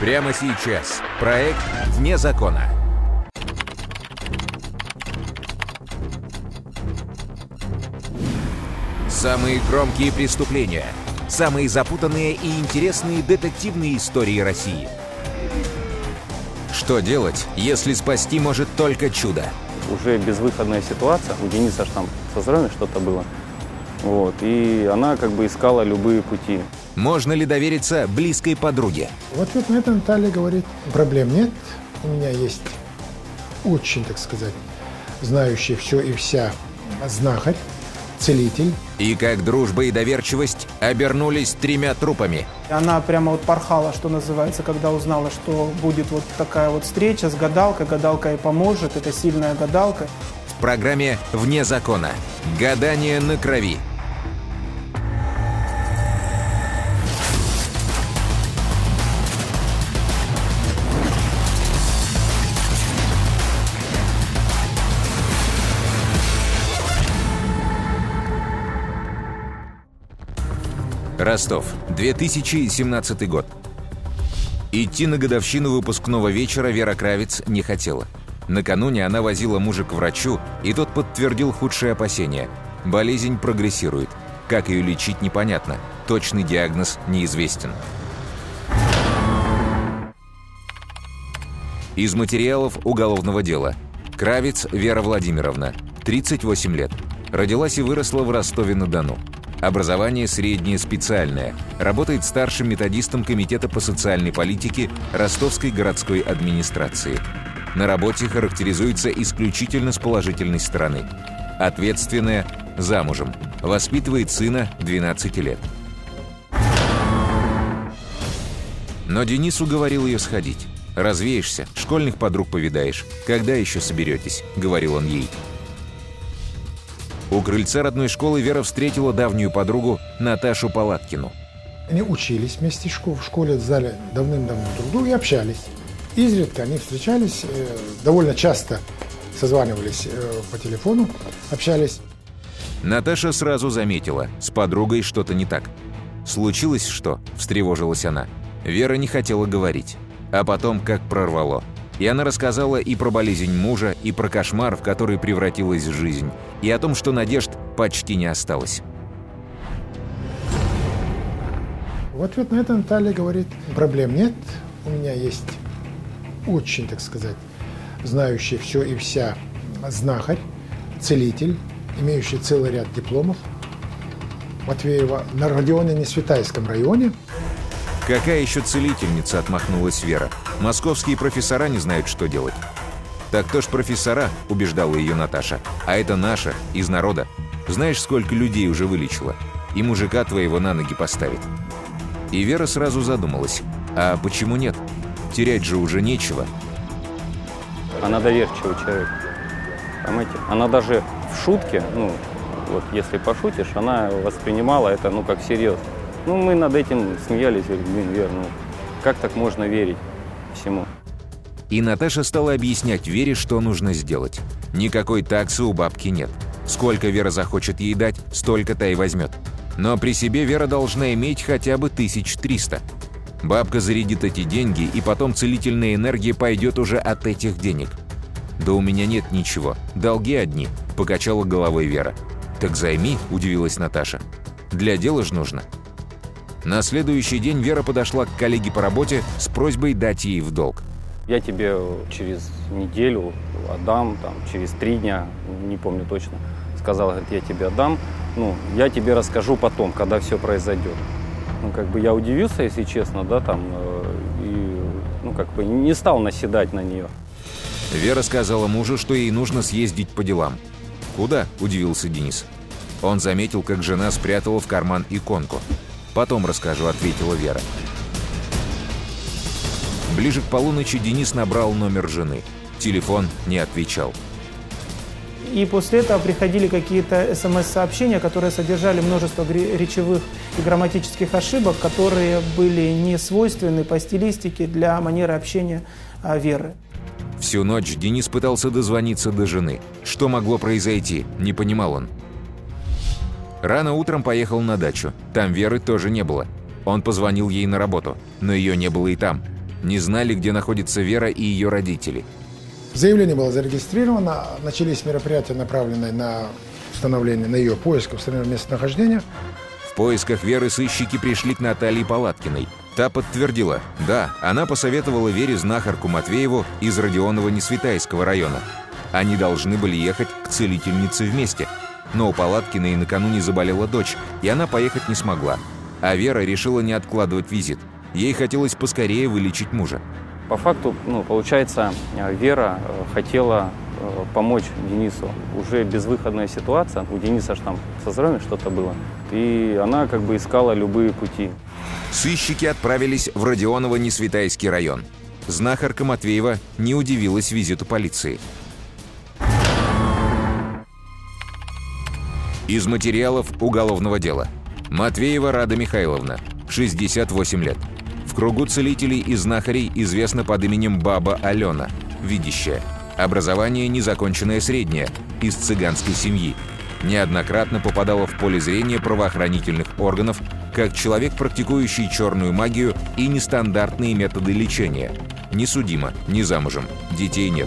Прямо сейчас. Проект «Вне закона». Самые громкие преступления. Самые запутанные и интересные детективные истории России. Что делать, если спасти может только чудо? Уже безвыходная ситуация. У Дениса аж там со здоровьем что-то было. Вот. И она как бы искала любые пути. Можно ли довериться близкой подруге? В ответ на это Наталья говорит, проблем нет, у меня есть очень, так сказать, знающий все и вся знахарь, целитель. И как дружба и доверчивость обернулись тремя трупами. Она прямо вот порхала, что называется, когда узнала, что будет вот такая вот встреча с гадалкой. Гадалка ей поможет, это сильная гадалка. В программе «Вне закона». Гадание на крови. Ростов, 2017 год. Идти на годовщину выпускного вечера Вера Кравец не хотела. Накануне она возила мужа к врачу, и тот подтвердил худшие опасения. Болезнь прогрессирует. Как ее лечить, непонятно. Точный диагноз неизвестен. Из материалов уголовного дела. Кравец Вера Владимировна, 38 лет. Родилась и выросла в Ростове-на-Дону. Образование среднее специальное. Работает старшим методистом Комитета по социальной политике Ростовской городской администрации. На работе характеризуется исключительно с положительной стороны. Ответственная, замужем. Воспитывает сына 12 лет. Но Денис уговорил ее сходить. «Развеешься, школьных подруг повидаешь. Когда еще соберетесь?» — говорил он ей. У крыльца родной школы Вера встретила давнюю подругу Наташу Палаткину. Они учились вместе в школе, в зале давным-давно друг друга и общались. Изредка они встречались, э, довольно часто созванивались э, по телефону, общались. Наташа сразу заметила, с подругой что-то не так. «Случилось что?» – встревожилась она. Вера не хотела говорить. А потом как прорвало – и она рассказала и про болезнь мужа, и про кошмар, в который превратилась жизнь, и о том, что надежд почти не осталось. В ответ на это Наталья говорит, проблем нет, у меня есть очень, так сказать, знающий все и вся знахарь, целитель, имеющий целый ряд дипломов. Матвеева на Родионе Светайском районе – «Какая еще целительница?» – отмахнулась Вера. «Московские профессора не знают, что делать». «Так то ж профессора», – убеждала ее Наташа. «А это наша, из народа. Знаешь, сколько людей уже вылечила? И мужика твоего на ноги поставит». И Вера сразу задумалась. «А почему нет? Терять же уже нечего». Она доверчивый человек. Понимаете? Она даже в шутке, ну, вот если пошутишь, она воспринимала это, ну, как серьезно. Ну, мы над этим смеялись, говорим, блин, Вер, ну, как так можно верить всему? И Наташа стала объяснять Вере, что нужно сделать. Никакой таксы у бабки нет. Сколько Вера захочет ей дать, столько-то и возьмет. Но при себе Вера должна иметь хотя бы 1300. Бабка зарядит эти деньги, и потом целительная энергия пойдет уже от этих денег. «Да у меня нет ничего, долги одни», – покачала головой Вера. «Так займи», – удивилась Наташа. «Для дела ж нужно». На следующий день Вера подошла к коллеге по работе с просьбой дать ей в долг. Я тебе через неделю отдам, там, через три дня, не помню точно. Сказал, говорит, я тебе отдам. Ну, я тебе расскажу потом, когда все произойдет. Ну, как бы я удивился, если честно, да, там, э, и, ну, как бы не стал наседать на нее. Вера сказала мужу, что ей нужно съездить по делам. «Куда?» – удивился Денис. Он заметил, как жена спрятала в карман иконку. «Потом расскажу», — ответила Вера. Ближе к полуночи Денис набрал номер жены. Телефон не отвечал. И после этого приходили какие-то смс-сообщения, которые содержали множество речевых и грамматических ошибок, которые были не свойственны по стилистике для манеры общения а, Веры. Всю ночь Денис пытался дозвониться до жены. Что могло произойти, не понимал он. Рано утром поехал на дачу. Там Веры тоже не было. Он позвонил ей на работу, но ее не было и там. Не знали, где находится Вера и ее родители. Заявление было зарегистрировано, начались мероприятия, направленные на установление, на ее поиск, установление местонахождения. В поисках Веры сыщики пришли к Наталье Палаткиной. Та подтвердила, да, она посоветовала Вере знахарку Матвееву из Родионова-Несвитайского района. Они должны были ехать к целительнице вместе. Но у Палаткиной накануне заболела дочь, и она поехать не смогла. А Вера решила не откладывать визит. Ей хотелось поскорее вылечить мужа. По факту, ну, получается, Вера э, хотела э, помочь Денису. Уже безвыходная ситуация. У Дениса же там со здоровьем что-то было. И она как бы искала любые пути. Сыщики отправились в Родионово-Несвитайский район. Знахарка Матвеева не удивилась визиту полиции. Из материалов уголовного дела. Матвеева Рада Михайловна, 68 лет. В кругу целителей и знахарей известна под именем Баба Алена, видящая. Образование незаконченное среднее, из цыганской семьи. Неоднократно попадала в поле зрения правоохранительных органов как человек, практикующий черную магию и нестандартные методы лечения. Не судима, не замужем, детей нет.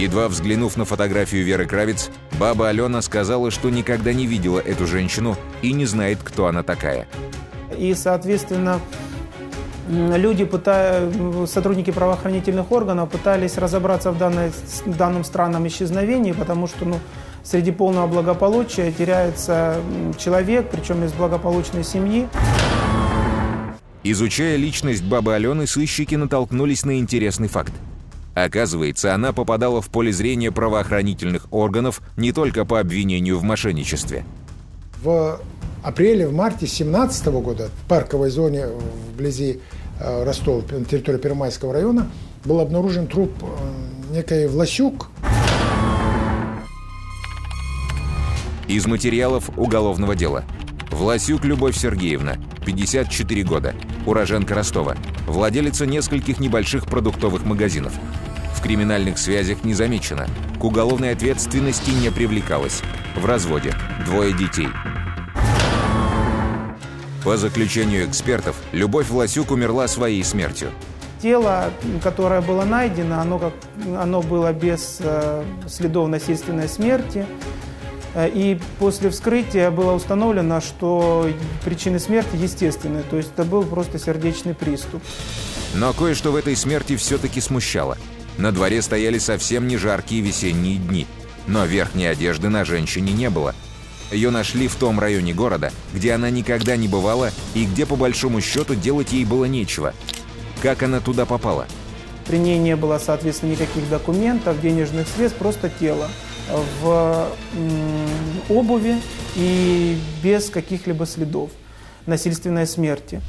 Едва взглянув на фотографию Веры Кравец, баба Алена сказала, что никогда не видела эту женщину и не знает, кто она такая. И, соответственно, люди, пытая, сотрудники правоохранительных органов пытались разобраться в данной, данном странном исчезновении, потому что ну, среди полного благополучия теряется человек, причем из благополучной семьи. Изучая личность бабы Алены, сыщики натолкнулись на интересный факт. Оказывается, она попадала в поле зрения правоохранительных органов не только по обвинению в мошенничестве. В апреле, в марте 2017 года в парковой зоне вблизи э, Ростова, на территории Первомайского района, был обнаружен труп э, некой Власюк. Из материалов уголовного дела. Власюк Любовь Сергеевна, 54 года, уроженка Ростова, владелица нескольких небольших продуктовых магазинов. В криминальных связях не замечена, к уголовной ответственности не привлекалась. В разводе, двое детей. По заключению экспертов, Любовь Власюк умерла своей смертью. Тело, которое было найдено, оно, как, оно было без э, следов насильственной смерти. Э, и после вскрытия было установлено, что причины смерти естественные, то есть это был просто сердечный приступ. Но кое-что в этой смерти все-таки смущало. На дворе стояли совсем не жаркие весенние дни, но верхней одежды на женщине не было. Ее нашли в том районе города, где она никогда не бывала и где, по большому счету, делать ей было нечего. Как она туда попала? При ней не было, соответственно, никаких документов, денежных средств, просто тело в обуви и без каких-либо следов насильственной смерти.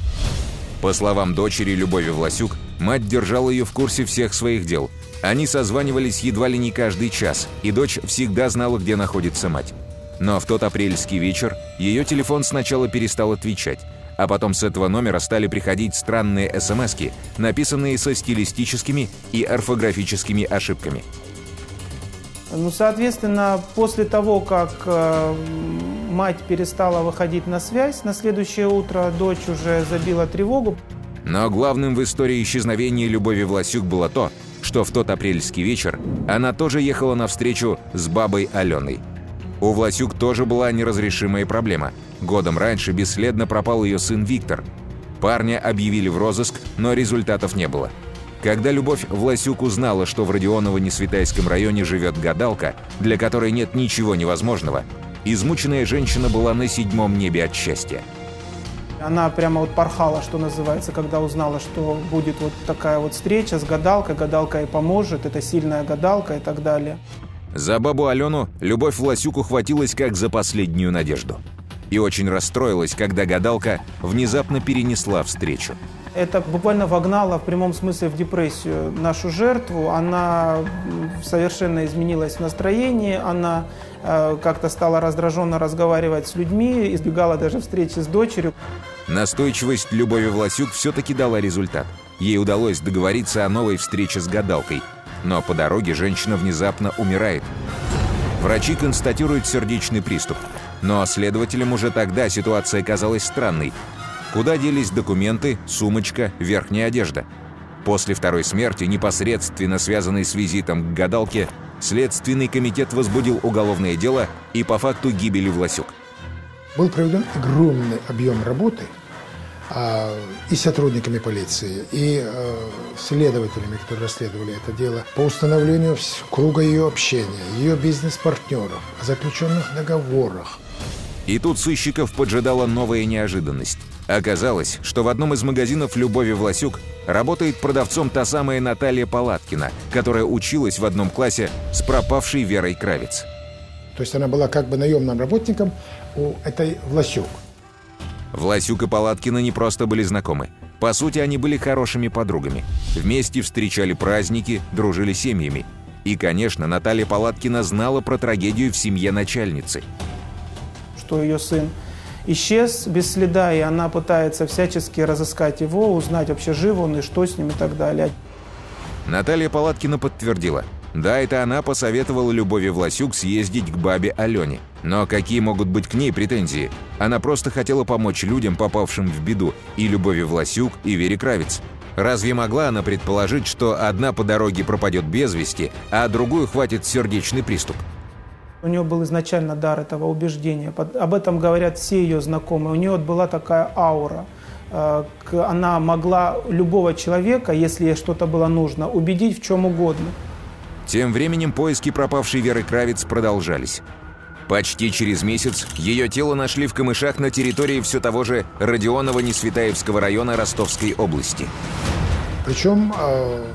По словам дочери Любови Власюк, мать держала ее в курсе всех своих дел. Они созванивались едва ли не каждый час, и дочь всегда знала, где находится мать. Но в тот апрельский вечер ее телефон сначала перестал отвечать, а потом с этого номера стали приходить странные смс написанные со стилистическими и орфографическими ошибками – ну, соответственно, после того, как э, мать перестала выходить на связь, на следующее утро дочь уже забила тревогу. Но главным в истории исчезновения Любови Власюк было то, что в тот апрельский вечер она тоже ехала на встречу с бабой Аленой. У Власюк тоже была неразрешимая проблема. Годом раньше бесследно пропал ее сын Виктор. Парня объявили в розыск, но результатов не было. Когда Любовь Власюк узнала, что в Родионово-Несвитайском районе живет гадалка, для которой нет ничего невозможного, измученная женщина была на седьмом небе от счастья. Она прямо вот порхала, что называется, когда узнала, что будет вот такая вот встреча с гадалкой, гадалка ей поможет, это сильная гадалка и так далее. За бабу Алену Любовь Власюк ухватилась как за последнюю надежду. И очень расстроилась, когда гадалка внезапно перенесла встречу. Это буквально вогнало в прямом смысле в депрессию нашу жертву. Она совершенно изменилась в настроении, она э, как-то стала раздраженно разговаривать с людьми, избегала даже встречи с дочерью. Настойчивость Любови Власюк все-таки дала результат. Ей удалось договориться о новой встрече с гадалкой. Но по дороге женщина внезапно умирает. Врачи констатируют сердечный приступ. Но следователям уже тогда ситуация казалась странной. Куда делись документы, сумочка, верхняя одежда? После второй смерти, непосредственно связанной с визитом к гадалке, Следственный комитет возбудил уголовное дело и по факту гибели Власюк. Был проведен огромный объем работы и сотрудниками полиции, и а, следователями, которые расследовали это дело, по установлению круга ее общения, ее бизнес-партнеров, о заключенных договорах. И тут сыщиков поджидала новая неожиданность. Оказалось, что в одном из магазинов Любови Власюк работает продавцом та самая Наталья Палаткина, которая училась в одном классе с пропавшей Верой Кравец. То есть она была как бы наемным работником у этой Власюк. Власюк и Палаткина не просто были знакомы. По сути, они были хорошими подругами. Вместе встречали праздники, дружили семьями. И, конечно, Наталья Палаткина знала про трагедию в семье начальницы. Что ее сын исчез без следа, и она пытается всячески разыскать его, узнать вообще жив он и что с ним и так далее. Наталья Палаткина подтвердила. Да, это она посоветовала Любови Власюк съездить к бабе Алене. Но какие могут быть к ней претензии? Она просто хотела помочь людям, попавшим в беду, и Любови Власюк, и Вере Кравец. Разве могла она предположить, что одна по дороге пропадет без вести, а другую хватит сердечный приступ? У нее был изначально дар этого убеждения. Об этом говорят все ее знакомые. У нее была такая аура. Э, она могла любого человека, если ей что-то было нужно, убедить в чем угодно. Тем временем поиски пропавшей Веры Кравец продолжались. Почти через месяц ее тело нашли в камышах на территории все того же Родионова-Несветаевского района Ростовской области. Причем э,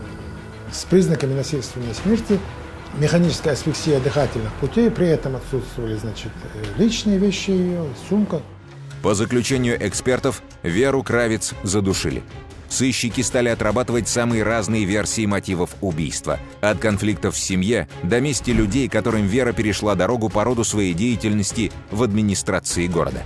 с признаками насильственной смерти механическая асфиксия дыхательных путей, при этом отсутствовали, значит, личные вещи ее, сумка. По заключению экспертов, Веру Кравец задушили. Сыщики стали отрабатывать самые разные версии мотивов убийства. От конфликтов в семье до мести людей, которым Вера перешла дорогу по роду своей деятельности в администрации города.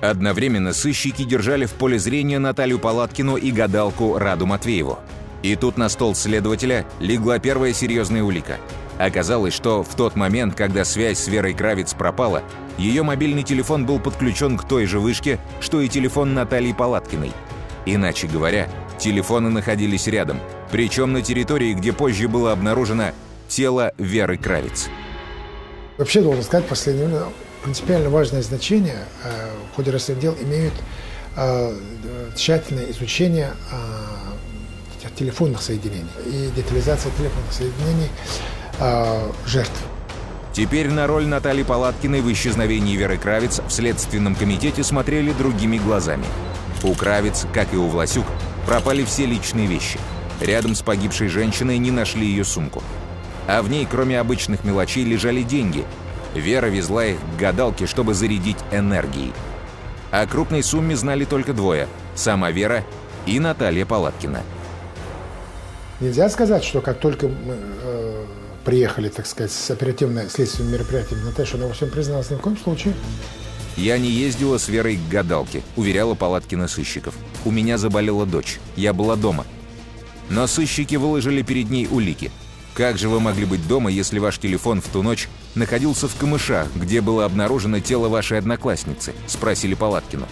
Одновременно сыщики держали в поле зрения Наталью Палаткину и гадалку Раду Матвееву. И тут на стол следователя легла первая серьезная улика. Оказалось, что в тот момент, когда связь с Верой Кравец пропала, ее мобильный телефон был подключен к той же вышке, что и телефон Натальи Палаткиной. Иначе говоря, телефоны находились рядом, причем на территории, где позже было обнаружено тело Веры Кравец. Вообще, должен сказать, последнее принципиально важное значение э, в ходе расследования дел имеют э, тщательное изучение э, телефонных соединений и детализация телефонных соединений жертв. Теперь на роль Натальи Палаткиной в исчезновении Веры Кравец в Следственном комитете смотрели другими глазами. У Кравец, как и у Власюк, пропали все личные вещи. Рядом с погибшей женщиной не нашли ее сумку. А в ней, кроме обычных мелочей, лежали деньги. Вера везла их к гадалке, чтобы зарядить энергией. О крупной сумме знали только двое – сама Вера и Наталья Палаткина – Нельзя сказать, что как только мы э, приехали, так сказать, с оперативно-следственным мероприятием, Наташа она во всем призналась ни в коем случае. Я не ездила с Верой к гадалке, уверяла Палаткина сыщиков. У меня заболела дочь. Я была дома. Но сыщики выложили перед ней улики. Как же вы могли быть дома, если ваш телефон в ту ночь находился в камышах, где было обнаружено тело вашей одноклассницы? Спросили Палаткину.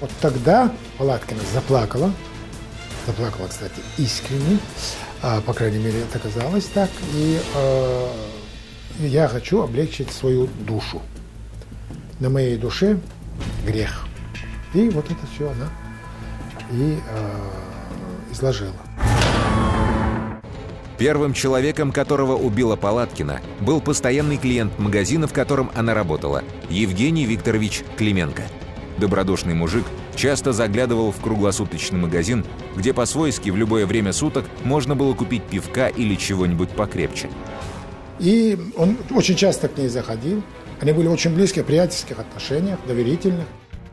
Вот тогда Палаткина заплакала, Заплакала, кстати, искренне, а, по крайней мере, это казалось так. И э, я хочу облегчить свою душу. На моей душе грех. И вот это все она и э, изложила. Первым человеком, которого убила Палаткина, был постоянный клиент магазина, в котором она работала, Евгений Викторович Клименко. Добродушный мужик, часто заглядывал в круглосуточный магазин, где по-свойски в любое время суток можно было купить пивка или чего-нибудь покрепче. И он очень часто к ней заходил. Они были очень близкие, в приятельских отношениях, доверительных.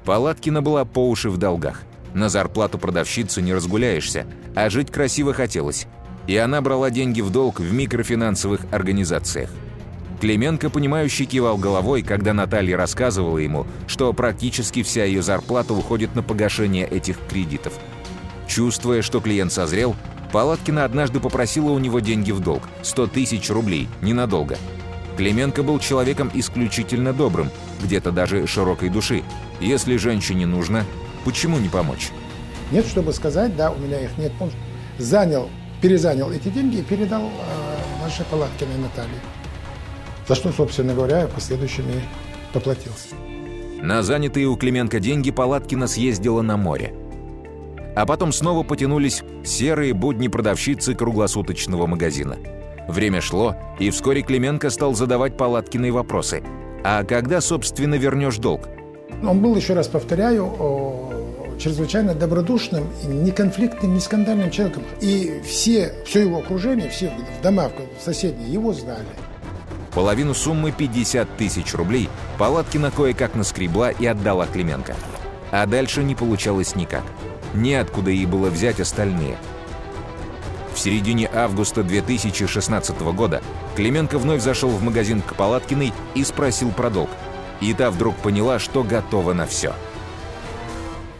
Палаткина была по уши в долгах. На зарплату продавщицы не разгуляешься, а жить красиво хотелось. И она брала деньги в долг в микрофинансовых организациях. Клименко, понимающий, кивал головой, когда Наталья рассказывала ему, что практически вся ее зарплата уходит на погашение этих кредитов. Чувствуя, что клиент созрел, Палаткина однажды попросила у него деньги в долг – 100 тысяч рублей, ненадолго. Клименко был человеком исключительно добрым, где-то даже широкой души. Если женщине нужно, почему не помочь? Нет, чтобы сказать, да, у меня их нет. Он занял, перезанял эти деньги и передал э, нашей Палаткиной Наталье. За что, собственно говоря, последующими поплатился. На занятые у Клименко деньги Палаткина съездила на море. А потом снова потянулись серые будни продавщицы круглосуточного магазина. Время шло, и вскоре Клименко стал задавать Палаткиной вопросы. «А когда, собственно, вернешь долг?» Он был, еще раз повторяю, чрезвычайно добродушным, неконфликтным, не скандальным человеком. И все, все его окружение, все в домах соседние его знали. Половину суммы 50 тысяч рублей Палаткина кое-как наскребла и отдала Клименко. А дальше не получалось никак. Неоткуда ей было взять остальные. В середине августа 2016 года Клименко вновь зашел в магазин к Палаткиной и спросил про долг. И та вдруг поняла, что готова на все.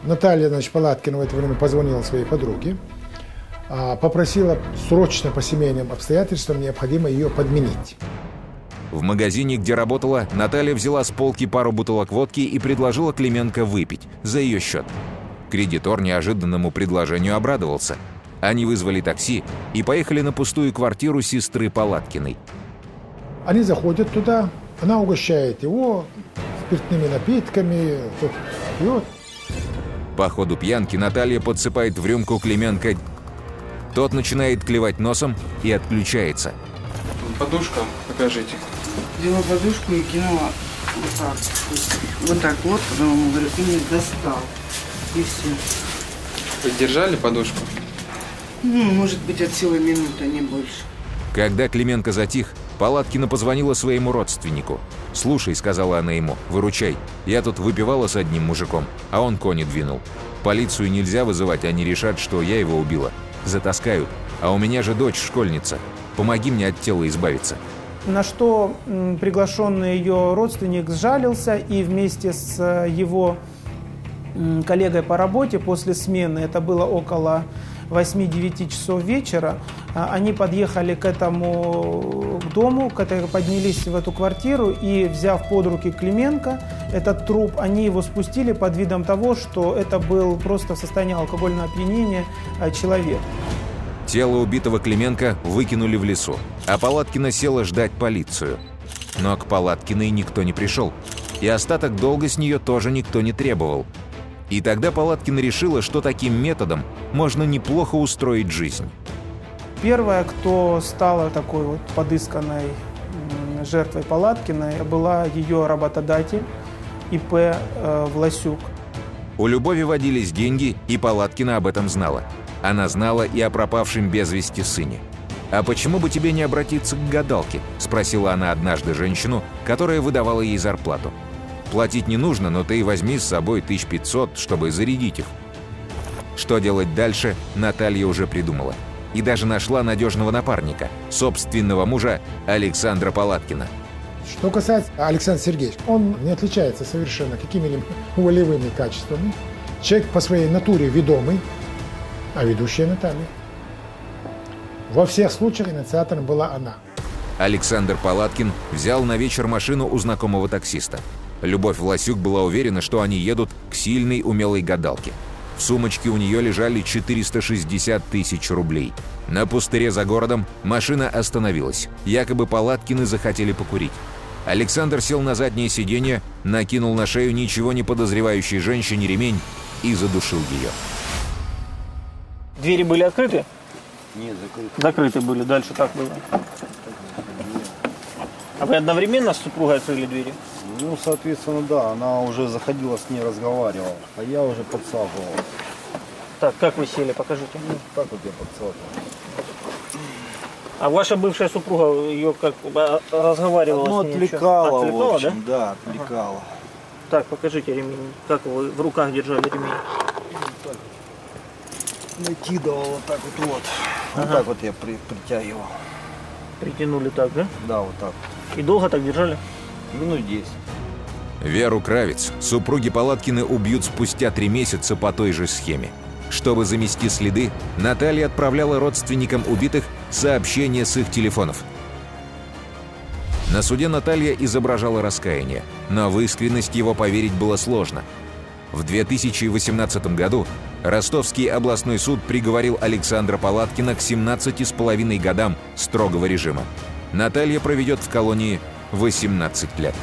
Наталья значит, Палаткина в это время позвонила своей подруге, а, попросила срочно по семейным обстоятельствам необходимо ее подменить. В магазине, где работала, Наталья взяла с полки пару бутылок водки и предложила Клименко выпить за ее счет. Кредитор неожиданному предложению обрадовался. Они вызвали такси и поехали на пустую квартиру сестры Палаткиной. Они заходят туда, она угощает его спиртными напитками, тот пьет. По ходу пьянки Наталья подсыпает в рюмку Клименко. Тот начинает клевать носом и отключается. Подушка, покажите взяла подушку и кинула вот так. Вот так вот, потом ему говорю, ты не достал. И все. Вы держали подушку? Ну, может быть, от силы минуты, а не больше. Когда Клименко затих, Палаткина позвонила своему родственнику. «Слушай», — сказала она ему, — «выручай. Я тут выпивала с одним мужиком, а он кони двинул. Полицию нельзя вызывать, они решат, что я его убила. Затаскают. А у меня же дочь школьница. Помоги мне от тела избавиться». На что приглашенный ее родственник сжалился и вместе с э, его коллегой по работе после смены, это было около 8-9 часов вечера, а, они подъехали к этому к дому, поднялись в эту квартиру и, взяв под руки Клименко, этот труп, они его спустили под видом того, что это был просто в состоянии алкогольного опьянения а, человек. Тело убитого Клименко выкинули в лесу, а Палаткина села ждать полицию. Но к Палаткиной никто не пришел, и остаток долга с нее тоже никто не требовал. И тогда Палаткина решила, что таким методом можно неплохо устроить жизнь. Первая, кто стала такой вот подысканной жертвой Палаткиной, была ее работодатель ИП э, Власюк. У Любови водились деньги, и Палаткина об этом знала. Она знала и о пропавшем без вести сыне. «А почему бы тебе не обратиться к гадалке?» – спросила она однажды женщину, которая выдавала ей зарплату. «Платить не нужно, но ты возьми с собой 1500, чтобы зарядить их». Что делать дальше, Наталья уже придумала. И даже нашла надежного напарника, собственного мужа Александра Палаткина. Что касается Александра Сергеевича, он не отличается совершенно какими-либо волевыми качествами. Человек по своей натуре ведомый, а ведущая Наталья. Во всех случаях инициатором была она. Александр Палаткин взял на вечер машину у знакомого таксиста. Любовь Власюк была уверена, что они едут к сильной умелой гадалке. В сумочке у нее лежали 460 тысяч рублей. На пустыре за городом машина остановилась. Якобы Палаткины захотели покурить. Александр сел на заднее сиденье, накинул на шею ничего не подозревающей женщине ремень и задушил ее. Двери были открыты? Нет, закрыты. Закрыты были, дальше как было? А вы одновременно с супругой открыли двери? Ну, соответственно, да, она уже заходила с ней, разговаривала, а я уже подсаживал. Так, как вы сели, покажите. Ну, так вот я подсаживал. А ваша бывшая супруга ее как а, разговаривала Ну, с ней? отвлекала, Отвлекала, в общем, да? да, отвлекала. Так, покажите ремень. Как вы в руках держали ремень? Накидывал вот так вот, вот. Вот Ага. так вот я при- притягивал. Притянули так, да? Да, вот так. И долго так держали? Минут 10. Веру Кравец супруги Палаткины убьют спустя три месяца по той же схеме. Чтобы замести следы, Наталья отправляла родственникам убитых сообщения с их телефонов. На суде Наталья изображала раскаяние, но в искренность его поверить было сложно. В 2018 году Ростовский областной суд приговорил Александра Палаткина к 17,5 годам строгого режима. Наталья проведет в колонии 18 лет.